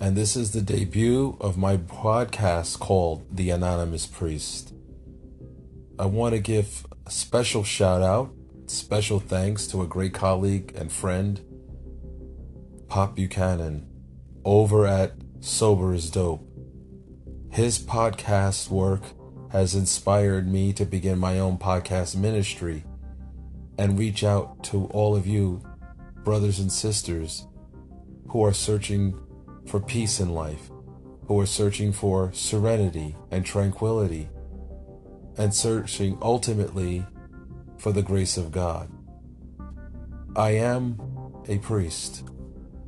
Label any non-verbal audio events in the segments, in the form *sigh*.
and this is the debut of my podcast called The Anonymous Priest. I want to give a special shout out, special thanks to a great colleague and friend, Pop Buchanan, over at Sober is Dope. His podcast work has inspired me to begin my own podcast ministry and reach out to all of you, brothers and sisters, who are searching for peace in life, who are searching for serenity and tranquility, and searching ultimately for the grace of God. I am a priest.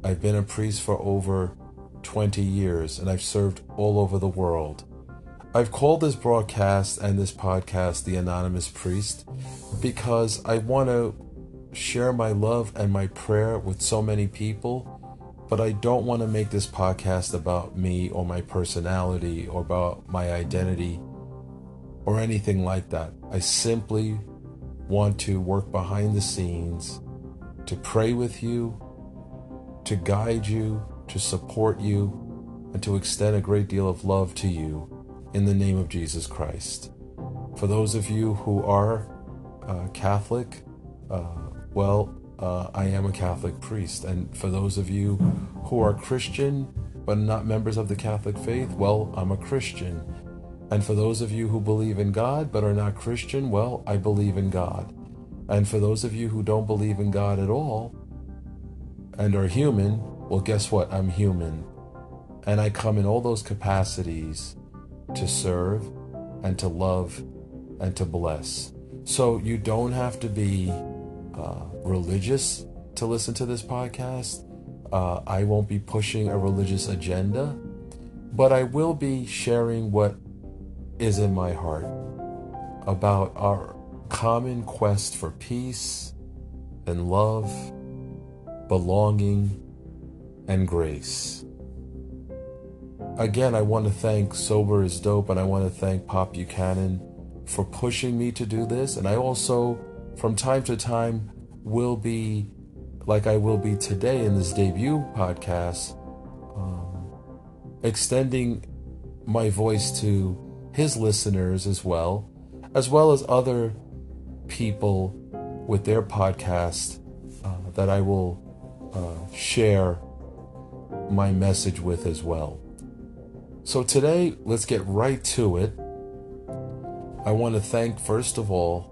I've been a priest for over 20 years and I've served all over the world. I've called this broadcast and this podcast The Anonymous Priest because I want to share my love and my prayer with so many people, but I don't want to make this podcast about me or my personality or about my identity or anything like that. I simply want to work behind the scenes to pray with you, to guide you, to support you, and to extend a great deal of love to you in the name of Jesus Christ. For those of you who are uh, Catholic, uh, well, uh, I am a Catholic priest. And for those of you who are Christian but not members of the Catholic faith, well, I'm a Christian. And for those of you who believe in God but are not Christian, well, I believe in God. And for those of you who don't believe in God at all and are human, well, guess what? I'm human. And I come in all those capacities to serve and to love and to bless. So you don't have to be uh, religious to listen to this podcast. Uh, I won't be pushing a religious agenda, but I will be sharing what is in my heart about our common quest for peace and love, belonging, and grace. Again, I want to thank Sober is Dope and I want to thank Pop Buchanan for pushing me to do this. And I also, from time to time, will be, like I will be today in this debut podcast, um, extending my voice to his listeners as well, as well as other people with their podcast uh, that I will uh, share my message with as well. So today, let's get right to it. I want to thank, first of all,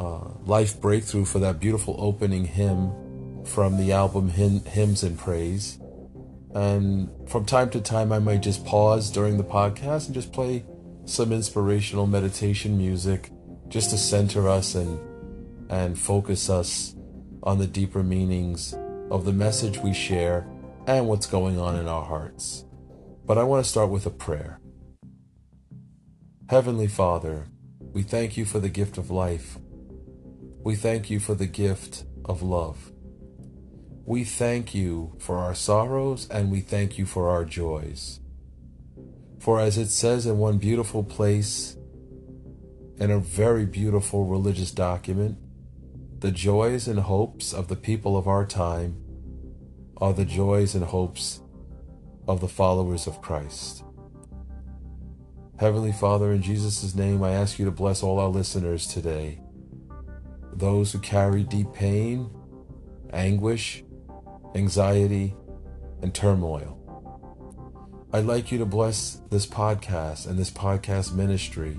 uh, Life Breakthrough for that beautiful opening hymn from the album Hymns and Praise. And from time to time, I might just pause during the podcast and just play some inspirational meditation music just to center us and, and focus us on the deeper meanings of the message we share and what's going on in our hearts. But I want to start with a prayer. Heavenly Father, we thank you for the gift of life. We thank you for the gift of love. We thank you for our sorrows and we thank you for our joys. For as it says in one beautiful place, in a very beautiful religious document, the joys and hopes of the people of our time are the joys and hopes of the followers of Christ. Heavenly Father, in Jesus' name, I ask you to bless all our listeners today. Those who carry deep pain, anguish, anxiety, and turmoil. I'd like you to bless this podcast and this podcast ministry.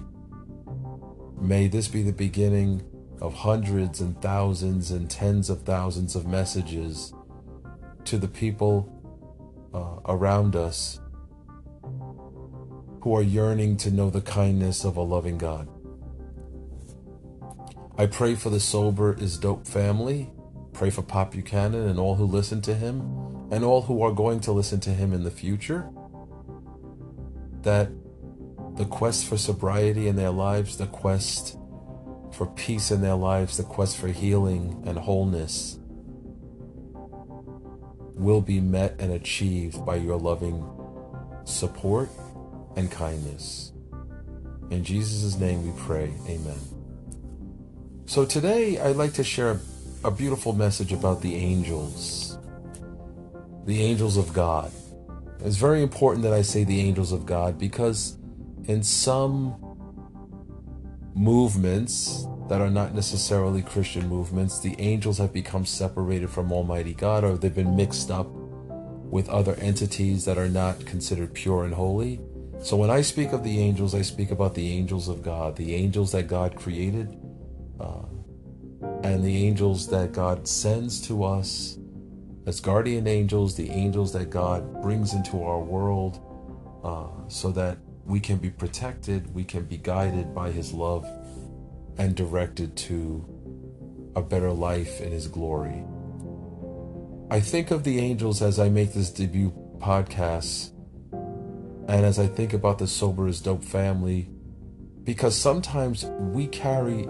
May this be the beginning of hundreds and thousands and tens of thousands of messages to the people uh, around us who are yearning to know the kindness of a loving God. I pray for the Sober is Dope family. Pray for Pop Buchanan and all who listen to him, and all who are going to listen to him in the future. That the quest for sobriety in their lives, the quest for peace in their lives, the quest for healing and wholeness will be met and achieved by your loving support and kindness. In Jesus' name we pray. Amen. So today I'd like to share a, beautiful message about the angels, the angels of God, It's very important that I say the angels of God because in some movements that are not necessarily Christian movements, the angels have become separated from Almighty God or they've been mixed up with other entities that are not considered pure and holy. So when I speak of the angels, I speak about the angels of God, the angels that God created, uh, and the angels that God sends to us as guardian angels, the angels that God brings into our world uh, so that we can be protected, we can be guided by His love and directed to a better life in His glory. I think of the angels as I make this debut podcast and as I think about the Sober is Dope family because sometimes we carry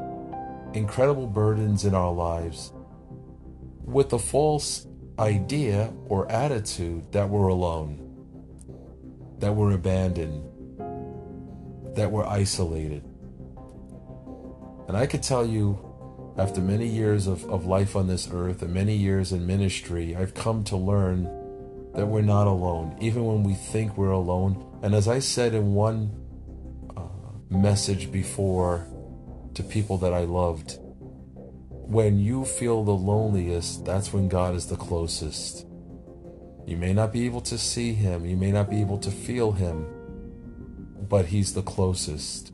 incredible burdens in our lives with the false idea or attitude that we're alone, that we're abandoned, that we're isolated. And I could tell you, after many years of, of life on this earth and many years in ministry, I've come to learn that we're not alone, even when we think we're alone. And as I said in one uh, message before to people that I loved, when you feel the loneliest, that's when God is the closest. You may not be able to see Him, you may not be able to feel Him, but He's the closest.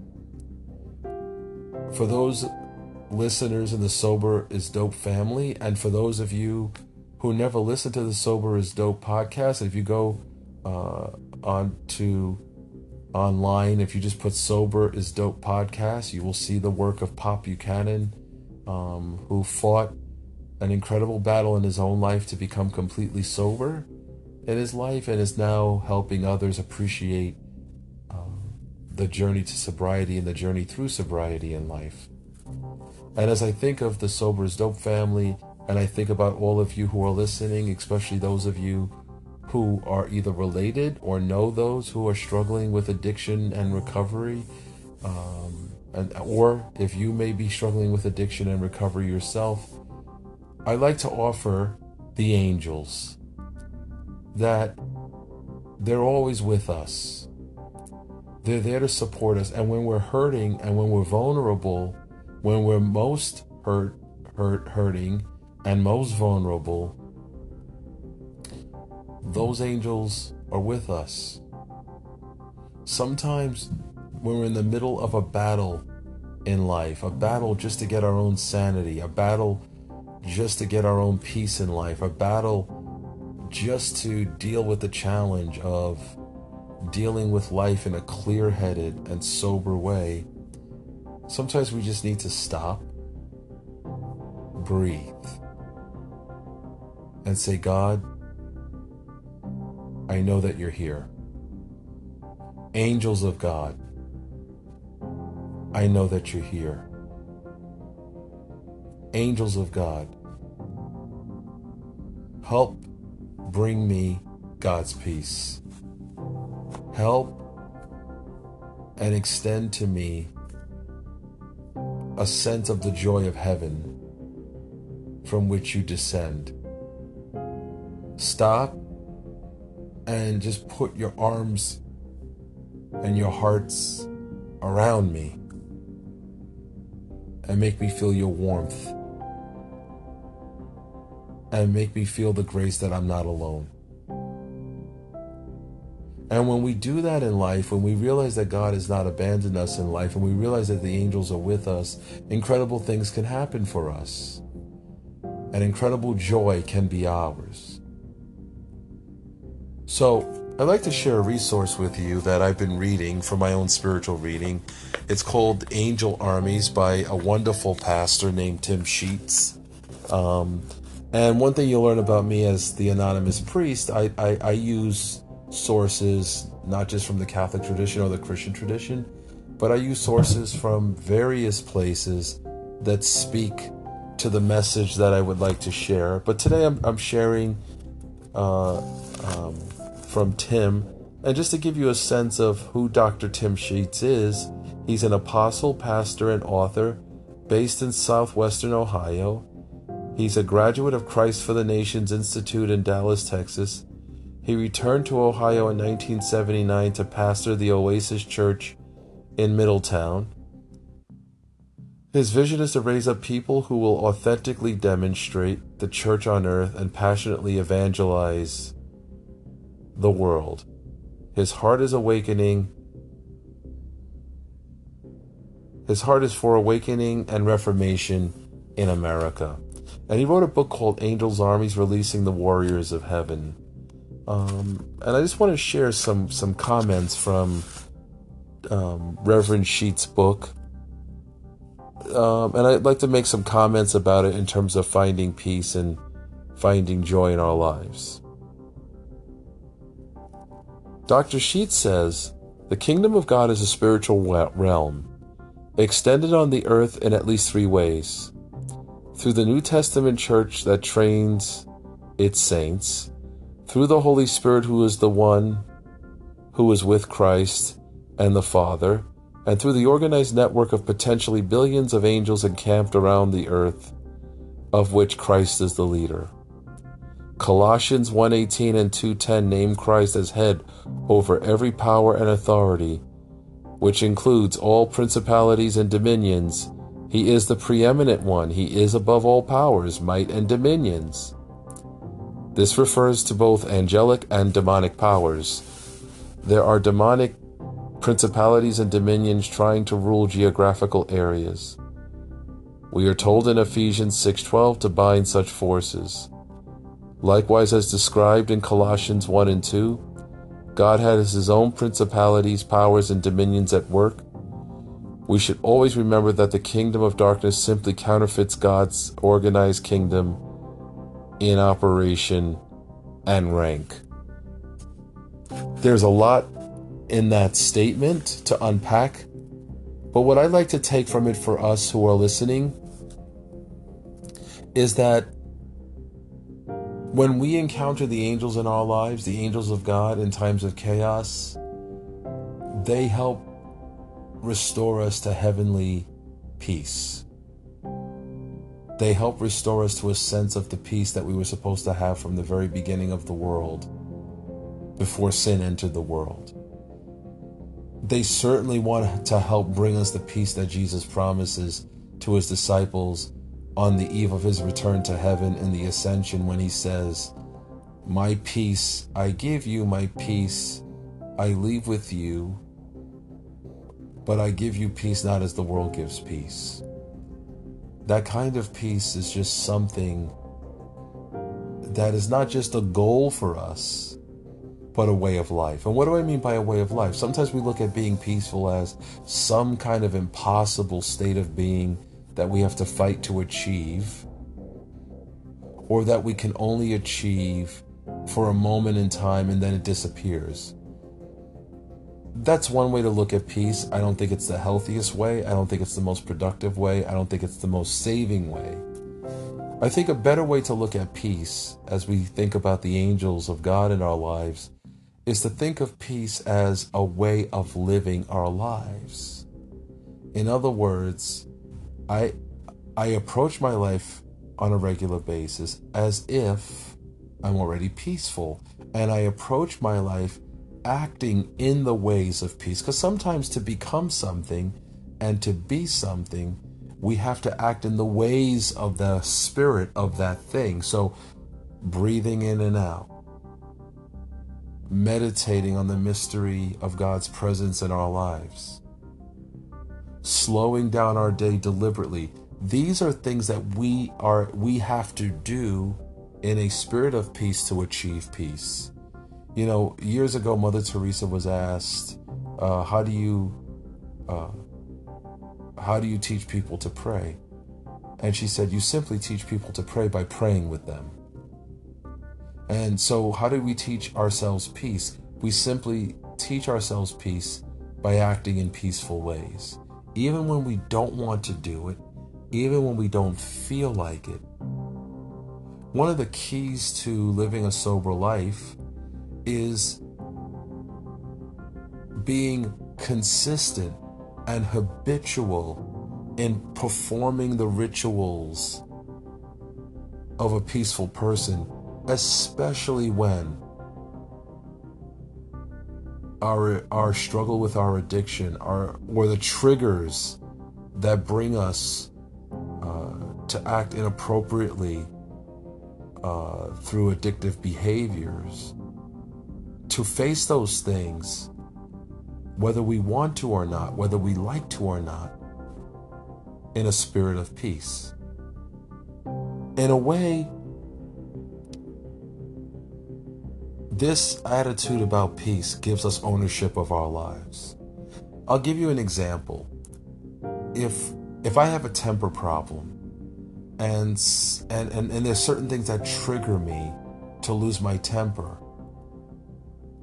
For those listeners in the Sober is Dope family, and for those of you who never listened to the Sober is Dope podcast, if you go uh, on to online, if you just put Sober is Dope podcast, you will see the work of Pop Buchanan um, who fought an incredible battle in his own life to become completely sober in his life and is now helping others appreciate um, the journey to sobriety and the journey through sobriety in life. And as I think of the Sober is Dope family, and I think about all of you who are listening, especially those of you who are either related or know those who are struggling with addiction and recovery, um, and, or if you may be struggling with addiction and recovery yourself, I like to offer the angels that they're always with us. They're there to support us. And when we're hurting and when we're vulnerable, when we're most hurt, hurt, hurting, and most vulnerable, those angels are with us. Sometimes when we're in the middle of a battle in life, a battle just to get our own sanity, a battle just to get our own peace in life, a battle just to deal with the challenge of dealing with life in a clear headed and sober way, sometimes we just need to stop, breathe, and say, God, I know that you're here. Angels of God, I know that you're here. Angels of God, help bring me God's peace. Help and extend to me a sense of the joy of heaven from which you descend. Stop and just put your arms and your hearts around me and make me feel your warmth and make me feel the grace that I'm not alone. And when we do that in life, when we realize that God has not abandoned us in life, and we realize that the angels are with us, incredible things can happen for us. And incredible joy can be ours. So, I'd like to share a resource with you that I've been reading for my own spiritual reading. It's called Angel Armies by a wonderful pastor named Tim Sheets. Um, and one thing you'll learn about me as the anonymous priest, I, I, I use sources not just from the Catholic tradition or the Christian tradition, but I use sources from various places that speak to the message that I would like to share. But today I'm, I'm sharing uh, um, from Tim. And just to give you a sense of who Dr. Tim Sheets is, he's an apostle, pastor, and author based in southwestern Ohio. He's a graduate of Christ for the Nations Institute in Dallas, Texas. He returned to Ohio in 1979 to pastor the Oasis Church in Middletown. His vision is to raise up people who will authentically demonstrate the church on earth and passionately evangelize the world. His heart is awakening. His heart is for awakening and reformation in America. And he wrote a book called Angels Armies Releasing the Warriors of Heaven. Um, and I just want to share some some comments from um, Reverend Sheets' book, um, and I'd like to make some comments about it in terms of finding peace and finding joy in our lives. Dr. Sheets says the kingdom of God is a spiritual realm, extended on the earth in at least three ways through the New Testament church that trains its saints through the Holy Spirit, who is the one who is with Christ and the Father, and through the organized network of potentially billions of angels encamped around the earth, of which Christ is the leader. Colossians 1:18 and 2:10 name Christ as head over every power and authority, which includes all principalities and dominions. He is the preeminent one. He is above all powers, might, and dominions. This refers to both angelic and demonic powers. There are demonic principalities and dominions trying to rule geographical areas. We are told in Ephesians 6:12 to bind such forces. Likewise as described in Colossians 1 and 2, God has his own principalities, powers and dominions at work. We should always remember that the kingdom of darkness simply counterfeits God's organized kingdom in operation and rank. There's a lot in that statement to unpack, but what I'd like to take from it for us who are listening is that when we encounter the angels in our lives, the angels of God in times of chaos, they help restore us to heavenly peace. They help restore us to a sense of the peace that we were supposed to have from the very beginning of the world, before sin entered the world. They certainly want to help bring us the peace that Jesus promises to his disciples on the eve of his return to heaven in the ascension when he says, My peace I give you, my peace I leave with you, but I give you peace not as the world gives peace that kind of peace is just something that is not just a goal for us, but a way of life. And what do I mean by a way of life? Sometimes we look at being peaceful as some kind of impossible state of being that we have to fight to achieve, or that we can only achieve for a moment in time and then it disappears that's one way to look at peace. I don't think it's the healthiest way. I don't think it's the most productive way. I don't think it's the most saving way. I think a better way to look at peace as we think about the angels of God in our lives is to think of peace as a way of living our lives. In other words, I I approach my life on a regular basis as if I'm already peaceful and I approach my life acting in the ways of peace. Because sometimes to become something and to be something, we have to act in the ways of the spirit of that thing. So, breathing in and out, meditating on the mystery of God's presence in our lives, slowing down our day deliberately. These are things that we are we have to do in a spirit of peace to achieve peace. You know, years ago, Mother Teresa was asked, uh, "How do you, uh, how do you teach people to pray?" And she said, "You simply teach people to pray by praying with them." And so, how do we teach ourselves peace? We simply teach ourselves peace by acting in peaceful ways, even when we don't want to do it, even when we don't feel like it. One of the keys to living a sober life is being consistent and habitual in performing the rituals of a peaceful person, especially when our our struggle with our addiction, or the triggers that bring us uh, to act inappropriately uh, through addictive behaviors, to face those things, whether we want to or not, whether we like to or not, in a spirit of peace. In a way, This attitude about peace gives us ownership of our lives. I'll give you an example. If if I have a temper problem and and and, and there's certain things that trigger me to lose my temper.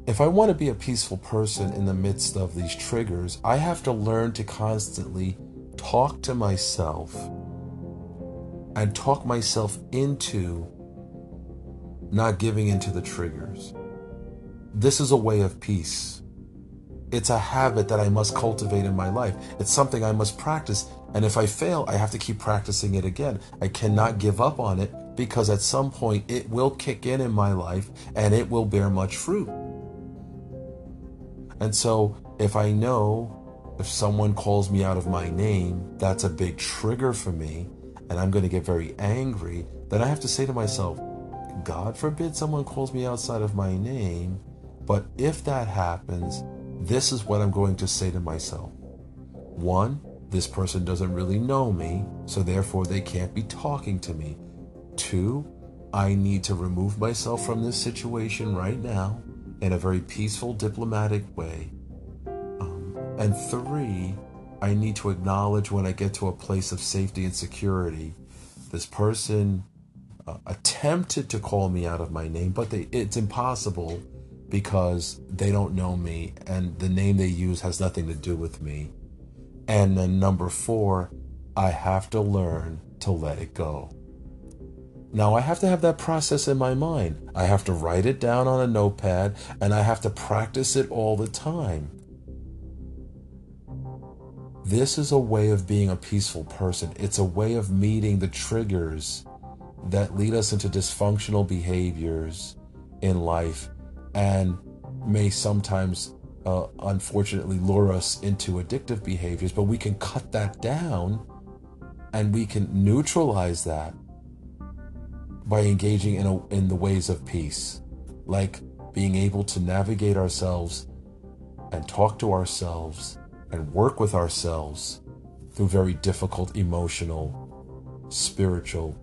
If I want to be a peaceful person in the midst of these triggers, I have to learn to constantly talk to myself and talk myself into not giving into the triggers. This is a way of peace. It's a habit that I must cultivate in my life. It's something I must practice. And if I fail, I have to keep practicing it again. I cannot give up on it because at some point it will kick in in my life and it will bear much fruit. And so if I know if someone calls me out of my name, that's a big trigger for me, and I'm going to get very angry, then I have to say to myself, God forbid someone calls me outside of my name. But if that happens, this is what I'm going to say to myself. One, this person doesn't really know me, so therefore they can't be talking to me. Two, I need to remove myself from this situation right now in a very peaceful, diplomatic way. Um, and three, I need to acknowledge when I get to a place of safety and security, this person uh, attempted to call me out of my name, but they, it's impossible because they don't know me and the name they use has nothing to do with me. And then number four, I have to learn to let it go. Now, I have to have that process in my mind. I have to write it down on a notepad and I have to practice it all the time. This is a way of being a peaceful person. It's a way of meeting the triggers that lead us into dysfunctional behaviors in life and may sometimes uh, unfortunately lure us into addictive behaviors, but we can cut that down and we can neutralize that by engaging in, a, in the ways of peace, like being able to navigate ourselves and talk to ourselves and work with ourselves through very difficult emotional, spiritual,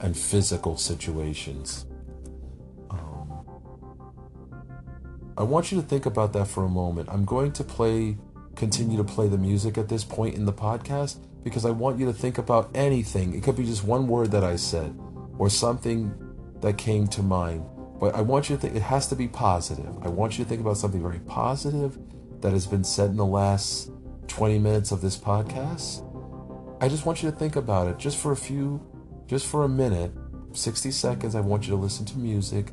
and physical situations. I want you to think about that for a moment. I'm going to play, continue to play the music at this point in the podcast because I want you to think about anything. It could be just one word that I said or something that came to mind. But I want you to think, it has to be positive. I want you to think about something very positive that has been said in the last 20 minutes of this podcast. I just want you to think about it just for a few, just for a minute, 60 seconds. I want you to listen to music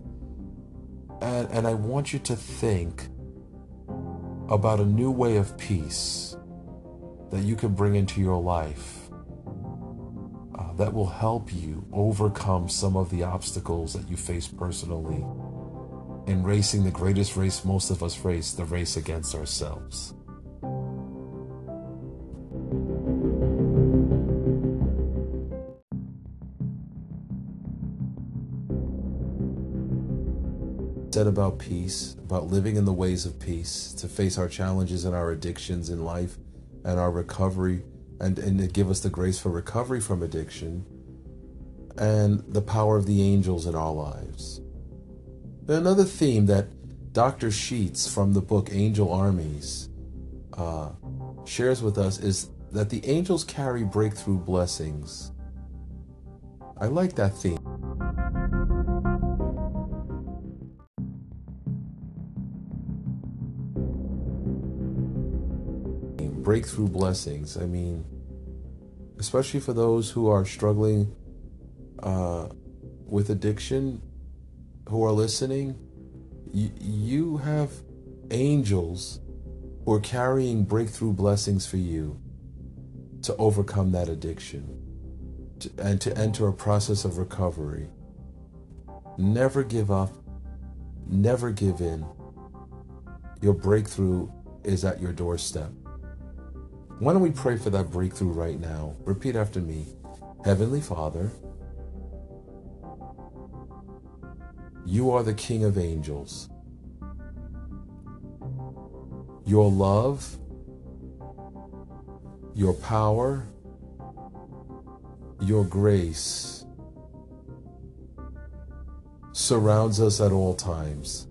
and, and I want you to think about a new way of peace that you can bring into your life uh, that will help you overcome some of the obstacles that you face personally in racing the greatest race most of us race, the race against ourselves. Said about peace, about living in the ways of peace, to face our challenges and our addictions in life and our recovery, and, and to give us the grace for recovery from addiction, and the power of the angels in our lives. Another theme that Dr. Sheets from the book Angel Armies uh, shares with us is that the angels carry breakthrough blessings. I like that theme. Breakthrough blessings. I mean, especially for those who are struggling uh, with addiction, who are listening, you, you have angels who are carrying breakthrough blessings for you to overcome that addiction to, and to enter a process of recovery. Never give up, never give in. your breakthrough is at your doorstep. Why don't we pray for that breakthrough right now? Repeat after me Heavenly Father, you are the King of angels. Your love, your power, your grace surrounds us at all times.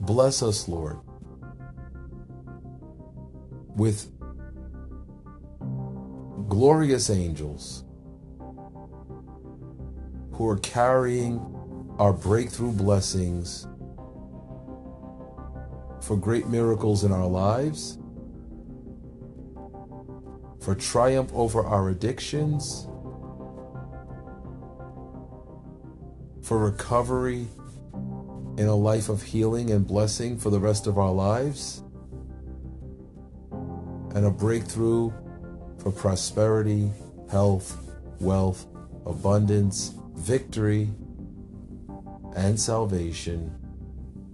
Bless us, Lord, with glorious angels who are carrying our breakthrough blessings for great miracles in our lives, for triumph over our addictions, for recovery in a life of healing and blessing for the rest of our lives, and a breakthrough for prosperity, health, wealth, abundance, victory, and salvation.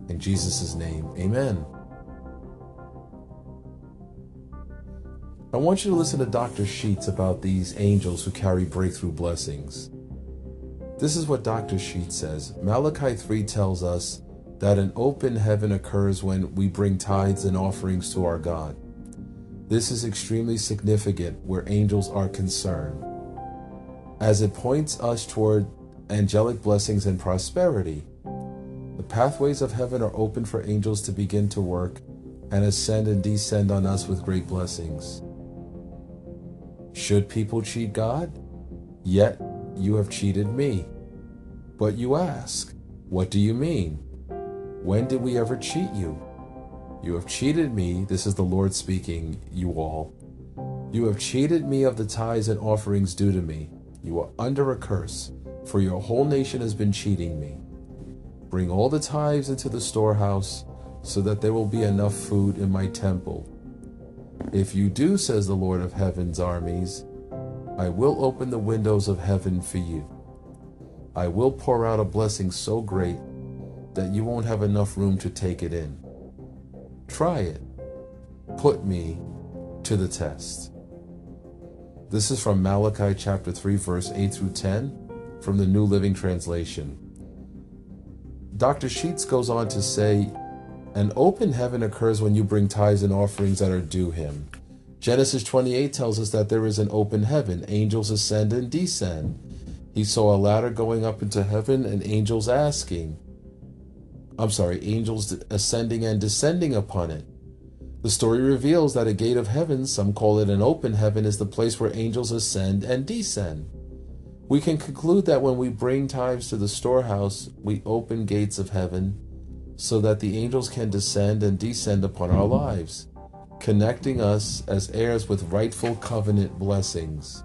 In Jesus' name, amen. I want you to listen to Dr. Sheets about these angels who carry breakthrough blessings. This is what Dr. Sheets says Malachi 3 tells us that an open heaven occurs when we bring tithes and offerings to our God. This is extremely significant where angels are concerned, as it points us toward angelic blessings and prosperity. The pathways of heaven are open for angels to begin to work and ascend and descend on us with great blessings. Should people cheat God? Yet you have cheated me. But you ask, What do you mean? When did we ever cheat you? You have cheated me, this is the Lord speaking, you all. You have cheated me of the tithes and offerings due to me. You are under a curse, for your whole nation has been cheating me. Bring all the tithes into the storehouse, so that there will be enough food in my temple. If you do, says the Lord of heaven's armies, I will open the windows of heaven for you. I will pour out a blessing so great that you won't have enough room to take it in. Try it. Put me to the test. This is from Malachi chapter 3, verse 8 through 10 from the New Living Translation. Dr. Sheets goes on to say, An open heaven occurs when you bring tithes and offerings that are due him. Genesis 28 tells us that there is an open heaven. Angels ascend and descend. He saw a ladder going up into heaven and angels asking, I'm sorry, angels ascending and descending upon it. The story reveals that a gate of heaven, some call it an open heaven, is the place where angels ascend and descend. We can conclude that when we bring tithes to the storehouse, we open gates of heaven so that the angels can descend and descend upon our lives, connecting us as heirs with rightful covenant blessings.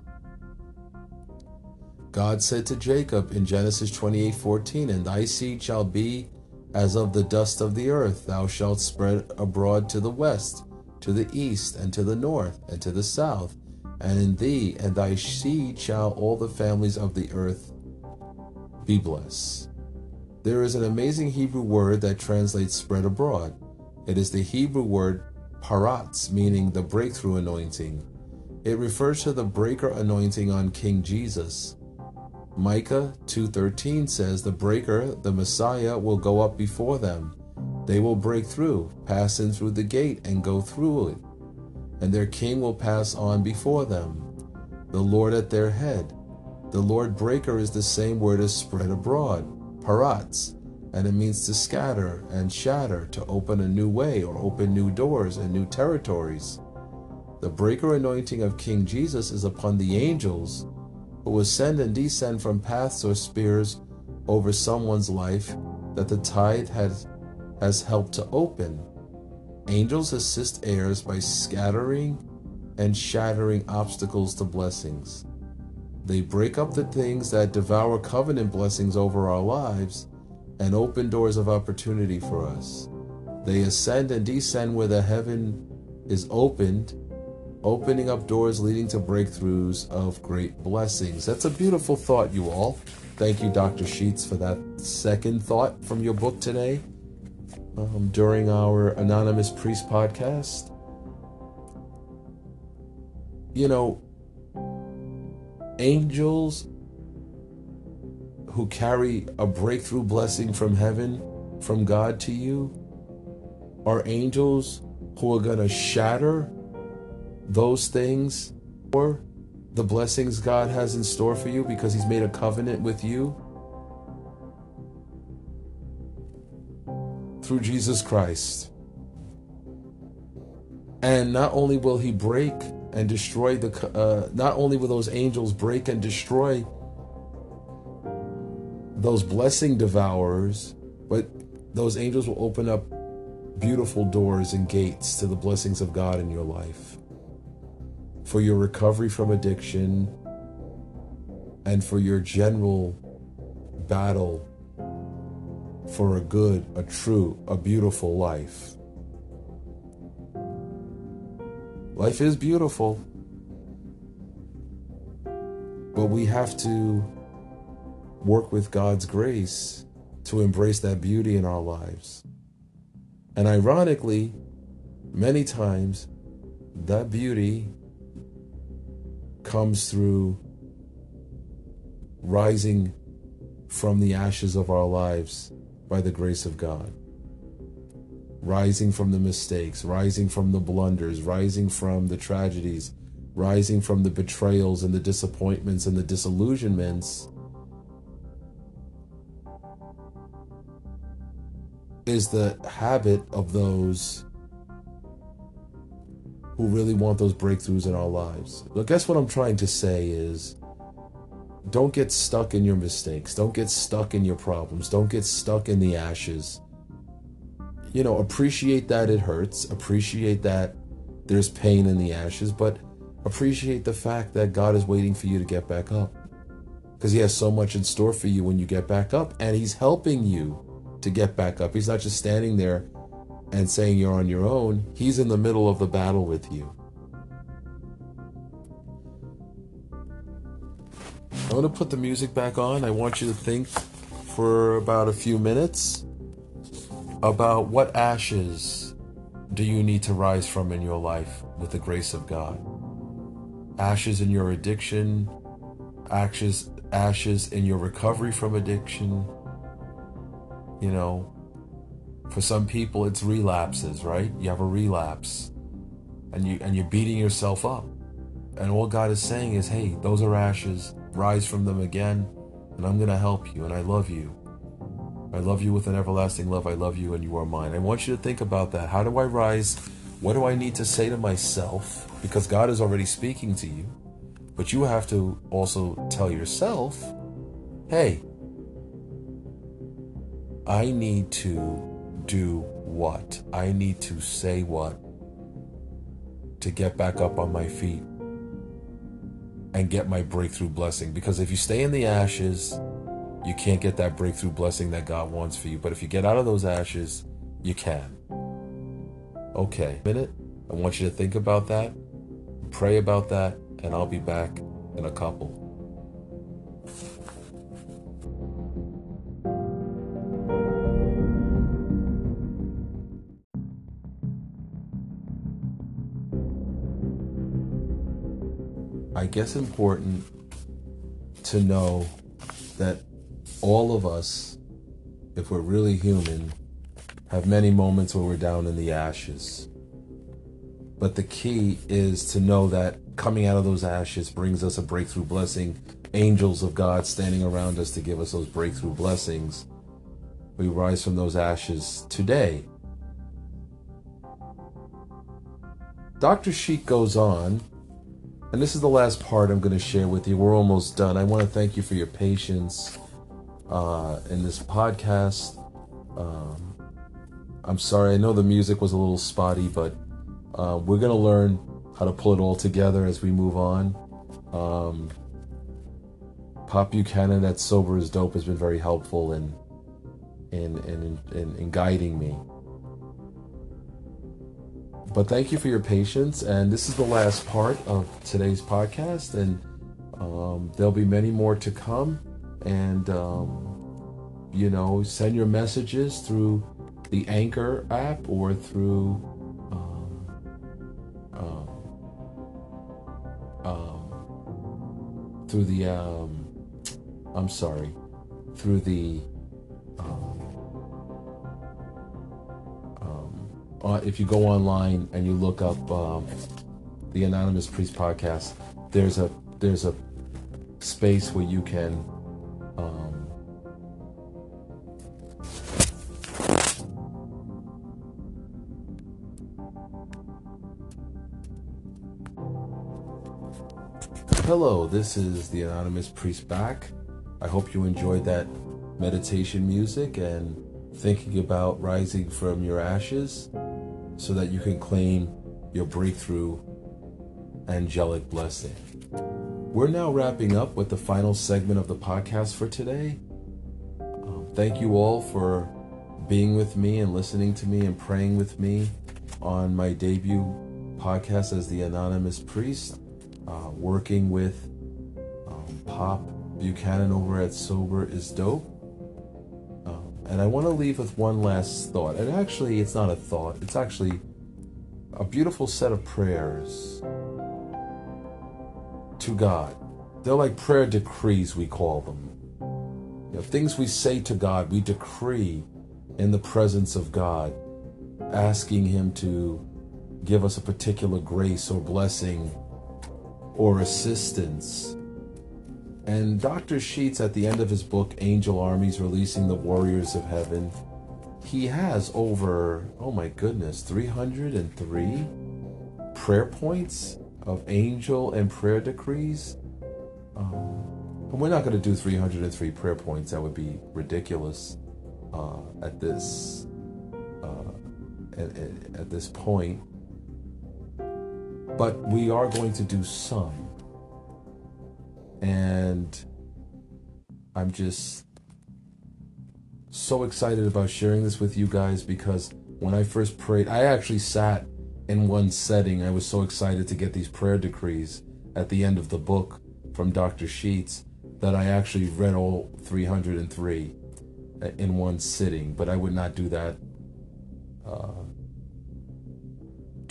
God said to Jacob in Genesis 28:14, "And thy seed shall be as of the dust of the earth, thou shalt spread abroad to the west, to the east, and to the north, and to the south. And in thee and thy seed shall all the families of the earth be blessed. There is an amazing Hebrew word that translates spread abroad. It is the Hebrew word paratz, meaning the breakthrough anointing. It refers to the breaker anointing on King Jesus. Micah 2:13 says the breaker, the Messiah will go up before them. They will break through, pass in through the gate and go through it. And their king will pass on before them. The Lord at their head. The Lord breaker is the same word as spread abroad, paratz, and it means to scatter and shatter, to open a new way or open new doors and new territories. The breaker anointing of King Jesus is upon the angels who ascend and descend from paths or spears over someone's life that the tithe has, has helped to open. Angels assist heirs by scattering and shattering obstacles to blessings. They break up the things that devour covenant blessings over our lives and open doors of opportunity for us. They ascend and descend where the heaven is opened opening up doors leading to breakthroughs of great blessings. That's a beautiful thought, you all. Thank you, Dr. Sheets, for that second thought from your book today um, during our Anonymous Priest podcast. You know, angels who carry a breakthrough blessing from heaven, from God to you, are angels who are going to shatter those things or the blessings God has in store for you because He's made a covenant with you through Jesus Christ. And not only will He break and destroy the, uh, not only will those angels break and destroy those blessing devourers, but those angels will open up beautiful doors and gates to the blessings of God in your life for your recovery from addiction, and for your general battle for a good, a true, a beautiful life. Life is beautiful, but we have to work with God's grace to embrace that beauty in our lives. And ironically, many times, that beauty comes through rising from the ashes of our lives by the grace of God. Rising from the mistakes, rising from the blunders, rising from the tragedies, rising from the betrayals and the disappointments and the disillusionments is the habit of those who really want those breakthroughs in our lives. But guess what I'm trying to say is don't get stuck in your mistakes. Don't get stuck in your problems. Don't get stuck in the ashes. You know, appreciate that it hurts. Appreciate that there's pain in the ashes, but appreciate the fact that God is waiting for you to get back up. Because He has so much in store for you when you get back up, and He's helping you to get back up. He's not just standing there and saying you're on your own, he's in the middle of the battle with you. I'm going to put the music back on. I want you to think for about a few minutes about what ashes do you need to rise from in your life with the grace of God? Ashes in your addiction, ashes ashes in your recovery from addiction. You know, for some people, it's relapses, right? You have a relapse, and you and you're beating yourself up, and all God is saying is, "Hey, those are ashes. Rise from them again, and I'm going to help you, and I love you. I love you with an everlasting love. I love you, and you are mine." I want you to think about that. How do I rise? What do I need to say to myself? Because God is already speaking to you, but you have to also tell yourself, "Hey." I need to do what? I need to say what to get back up on my feet and get my breakthrough blessing. Because if you stay in the ashes, you can't get that breakthrough blessing that God wants for you. But if you get out of those ashes, you can. Okay, minute. I want you to think about that, pray about that, and I'll be back in a couple. Guess important to know that all of us, if we're really human, have many moments where we're down in the ashes. But the key is to know that coming out of those ashes brings us a breakthrough blessing. Angels of God standing around us to give us those breakthrough blessings. We rise from those ashes today. Dr. Sheets goes on and this is the last part I'm going to share with you. We're almost done. I want to thank you for your patience uh, in this podcast. Um, I'm sorry, I know the music was a little spotty, but uh, we're going to learn how to pull it all together as we move on. Um, Pop Buchanan at Sober is Dope has been very helpful in in in, in, in guiding me. But thank you for your patience. And this is the last part of today's podcast, and um, there'll be many more to come. And um, you know, send your messages through the Anchor app or through um, um, um, through the um, I'm sorry, through the uh, if you go online and you look up um, the Anonymous Priest podcast, there's a there's a space where you can um, Hello, this is the Anonymous Priest back. I hope you enjoyed that meditation music and thinking about rising from your ashes so that you can claim your breakthrough angelic blessing. We're now wrapping up with the final segment of the podcast for today. Um, thank you all for being with me and listening to me and praying with me on my debut podcast as the Anonymous Priest uh, working with um, Pop Buchanan over at Sober is Dope. And I want to leave with one last thought. And actually, it's not a thought, it's actually a beautiful set of prayers to God. They're like prayer decrees, we call them. You know, things we say to God, we decree in the presence of God, asking Him to give us a particular grace or blessing or assistance. And Dr. Sheets, at the end of his book, Angel Armies Releasing the Warriors of Heaven, he has over, oh my goodness, 303 prayer points of angel and prayer decrees. Um, and we're not going to do 303 prayer points, that would be ridiculous uh, at this. Uh, at, at this point, but we are going to do some. And I'm just so excited about sharing this with you guys because when I first prayed, I actually sat in one setting. I was so excited to get these prayer decrees at the end of the book from Dr. Sheets that I actually read all 303 in one sitting, but I would not do that uh,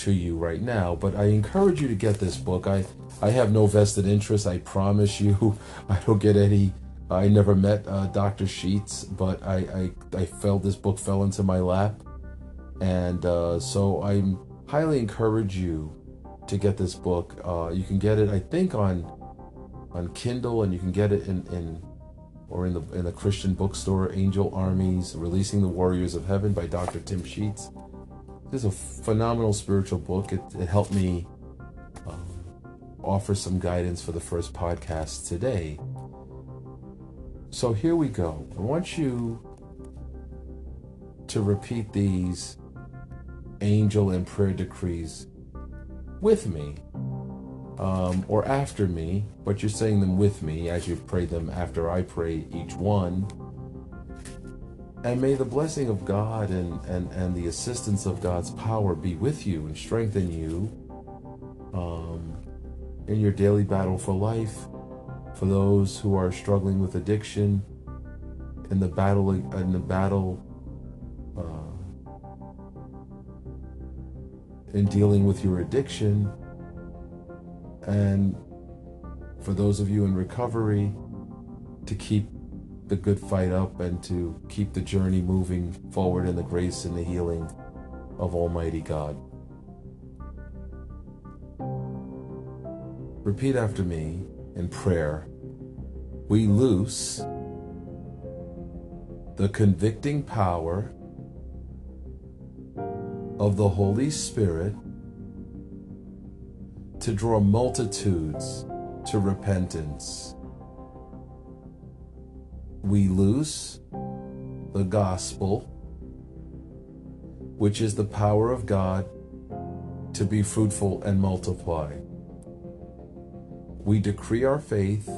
to you right now, but I encourage you to get this book. I, I have no vested interest. I promise you, *laughs* I don't get any. I never met uh, Dr. Sheets, but I, I, I felt this book fell into my lap. And uh, so I highly encourage you to get this book. Uh, you can get it, I think, on on Kindle, and you can get it in, in or in the in the Christian bookstore, Angel Armies, Releasing the Warriors of Heaven by Dr. Tim Sheets. This is a phenomenal spiritual book. It, it helped me um, offer some guidance for the first podcast today. So here we go. I want you to repeat these angel and prayer decrees with me um, or after me, but you're saying them with me as you pray them after I pray each one. And may the blessing of God and, and, and the assistance of God's power be with you and strengthen you um, in your daily battle for life. For those who are struggling with addiction, in the battle, in the battle, uh, in dealing with your addiction, and for those of you in recovery, to keep the good fight up and to keep the journey moving forward in the grace and the healing of Almighty God. Repeat after me in prayer. We loose the convicting power of the Holy Spirit to draw multitudes to repentance we loose the gospel, which is the power of God to be fruitful and multiply. We decree our faith,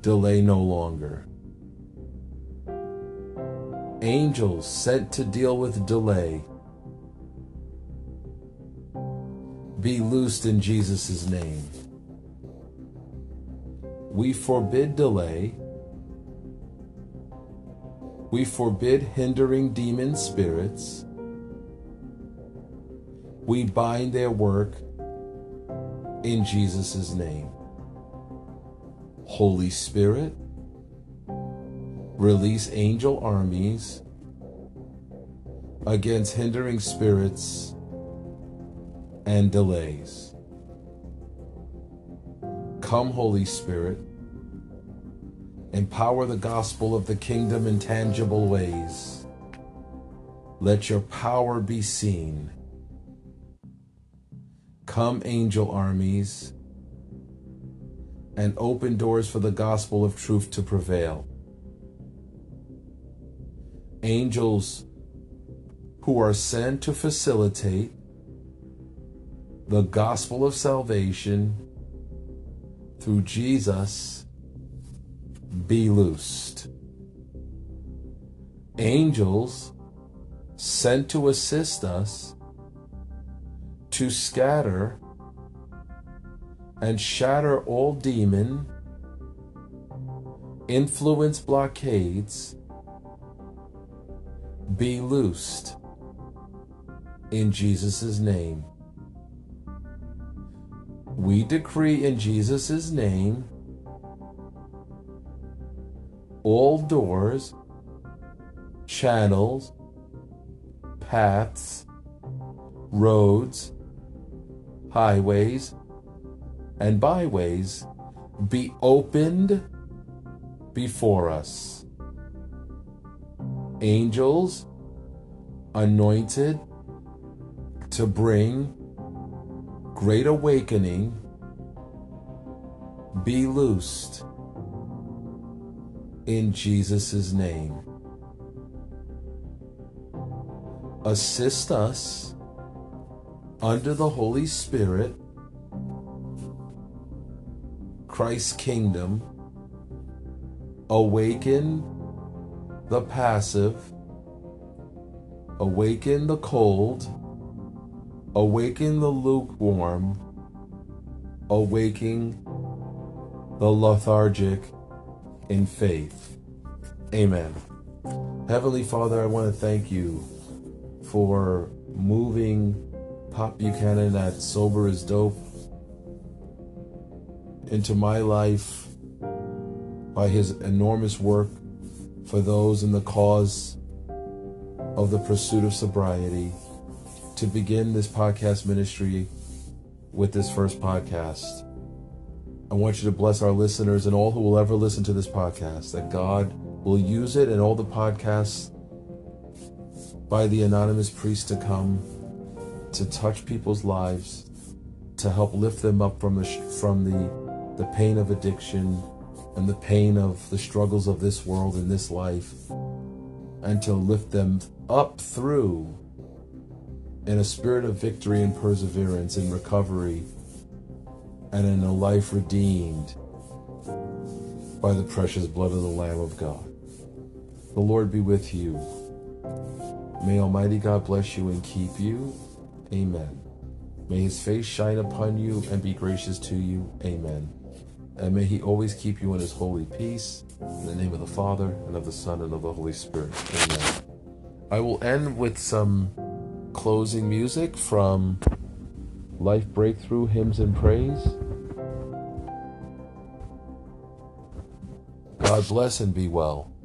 delay no longer. Angels sent to deal with delay be loosed in Jesus' name. We forbid delay. We forbid hindering demon spirits. We bind their work in Jesus' name. Holy Spirit, release angel armies against hindering spirits and delays. Come, Holy Spirit, empower the gospel of the kingdom in tangible ways. Let your power be seen. Come, angel armies, and open doors for the gospel of truth to prevail. Angels who are sent to facilitate the gospel of salvation through Jesus be loosed. Angels sent to assist us to scatter and shatter all demon influence blockades be loosed in Jesus' name. We decree in Jesus' name all doors, channels, paths, roads, highways, and byways be opened before us. Angels anointed to bring great awakening be loosed in Jesus' name. Assist us under the Holy Spirit, Christ's kingdom, awaken the passive, awaken the cold awaken the lukewarm, awaking the lethargic in faith. Amen. Heavenly Father, I want to thank you for moving Pop Buchanan at Sober is Dope into my life by his enormous work for those in the cause of the pursuit of sobriety to begin this podcast ministry with this first podcast. I want you to bless our listeners and all who will ever listen to this podcast, that God will use it and all the podcasts by the anonymous priest to come to touch people's lives, to help lift them up from the from the the pain of addiction and the pain of the struggles of this world and this life, and to lift them up through in a spirit of victory and perseverance and recovery, and in a life redeemed by the precious blood of the Lamb of God. The Lord be with you. May Almighty God bless you and keep you. Amen. May his face shine upon you and be gracious to you. Amen. And may he always keep you in his holy peace. In the name of the Father, and of the Son, and of the Holy Spirit. Amen. I will end with some closing music from Life Breakthrough Hymns and Praise. God bless and be well.